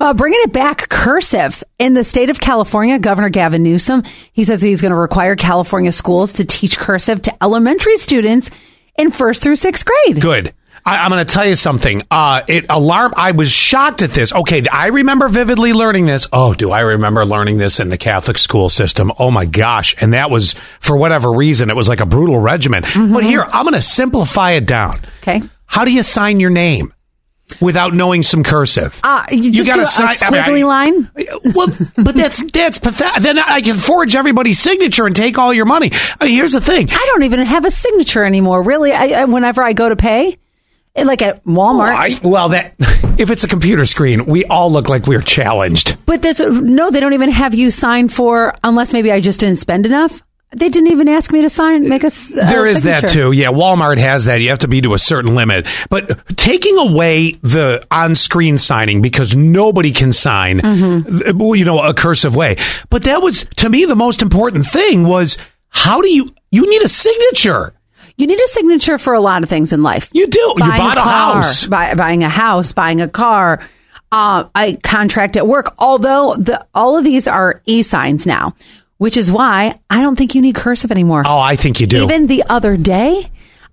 Uh, bringing it back, cursive. In the state of California, Governor Gavin Newsom, he says he's going to require California schools to teach cursive to elementary students in first through sixth grade. Good. I, am going to tell you something. Uh, it alarm. I was shocked at this. Okay, I remember vividly learning this. Oh, do I remember learning this in the Catholic school system? Oh my gosh! And that was for whatever reason. It was like a brutal regimen. Mm-hmm. But here, I'm going to simplify it down. Okay. How do you sign your name? Without knowing some cursive. Uh, you, you got to sign a squiggly I mean, line. Well, but that's that's pathetic. Then I can forge everybody's signature and take all your money. Uh, here's the thing: I don't even have a signature anymore. Really, I, I, whenever I go to pay, eh, like at Walmart. well, that if it's a computer screen, we all look like we're challenged. But that's no, they don't even have you sign for unless maybe I just didn't spend enough. They didn't even ask me to sign, make a. a there is signature. that too. Yeah, Walmart has that. You have to be to a certain limit. But taking away the on-screen signing because nobody can sign, mm-hmm. you know, a cursive way. But that was to me the most important thing was how do you you need a signature. You need a signature for a lot of things in life. You do. Buying you bought a, car, a house. Buy, buying a house, buying a car, uh, a contract at work. Although the all of these are e signs now which is why I don't think you need cursive anymore. Oh, I think you do. Even the other day,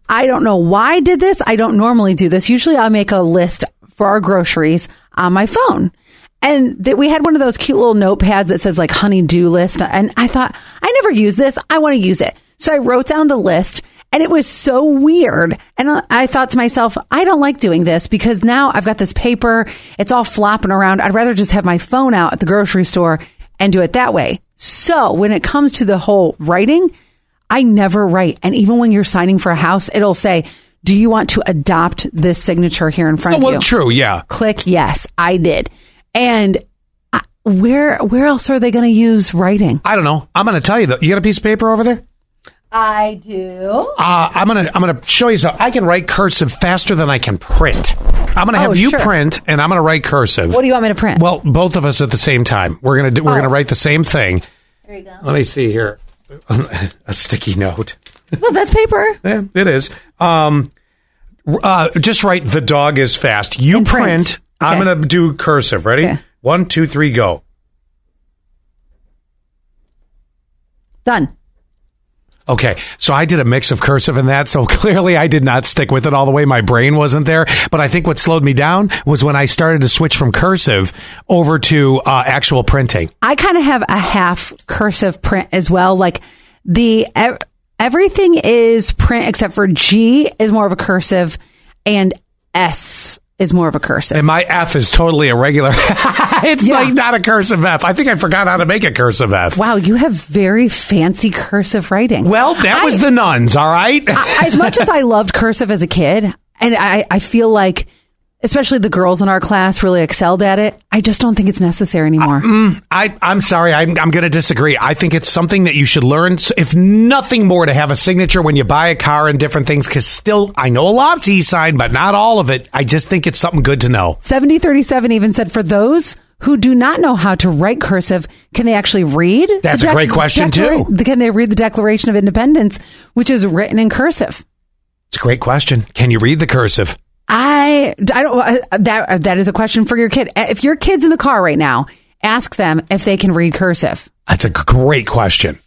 I don't know why I did this. I don't normally do this. Usually I make a list for our groceries on my phone. And that we had one of those cute little notepads that says like honey-do list. And I thought, I never use this. I want to use it. So I wrote down the list and it was so weird. And I thought to myself, I don't like doing this because now I've got this paper. It's all flopping around. I'd rather just have my phone out at the grocery store and do it that way. So when it comes to the whole writing, I never write. And even when you're signing for a house, it'll say, do you want to adopt this signature here in front oh, of well, you? True, yeah. Click yes, I did. And I, where where else are they going to use writing? I don't know. I'm going to tell you though. You got a piece of paper over there? I do. Uh, I'm gonna I'm gonna show you something. I can write cursive faster than I can print. I'm gonna have oh, you sure. print, and I'm gonna write cursive. What do you want me to print? Well, both of us at the same time. We're gonna do, we're oh. gonna write the same thing. There you go. Let me see here. a sticky note. Well, that's paper. yeah, it is. Um, uh, just write the dog is fast. You print. print. Okay. I'm gonna do cursive. Ready? Okay. One, two, three, go. Done. Okay, so I did a mix of cursive and that, so clearly I did not stick with it all the way. My brain wasn't there. But I think what slowed me down was when I started to switch from cursive over to uh, actual printing. I kind of have a half cursive print as well. Like the everything is print except for G is more of a cursive and S is more of a cursive. And my F is totally irregular. it's yeah. like not a cursive F. I think I forgot how to make a cursive F. Wow, you have very fancy cursive writing. Well, that I, was the nuns, all right? I, as much as I loved cursive as a kid, and I, I feel like especially the girls in our class really excelled at it. I just don't think it's necessary anymore. Uh, mm, I, I'm sorry. I'm, I'm going to disagree. I think it's something that you should learn, if nothing more, to have a signature when you buy a car and different things. Because still, I know a lot's e-sign, but not all of it. I just think it's something good to know. 7037 even said for those who do not know how to write cursive, can they actually read? That's a great question, too. Can they read the Declaration of Independence, which is written in cursive? It's a great question. Can you read the cursive? I, I don't, that, that is a question for your kid. If your kid's in the car right now, ask them if they can read cursive. That's a great question.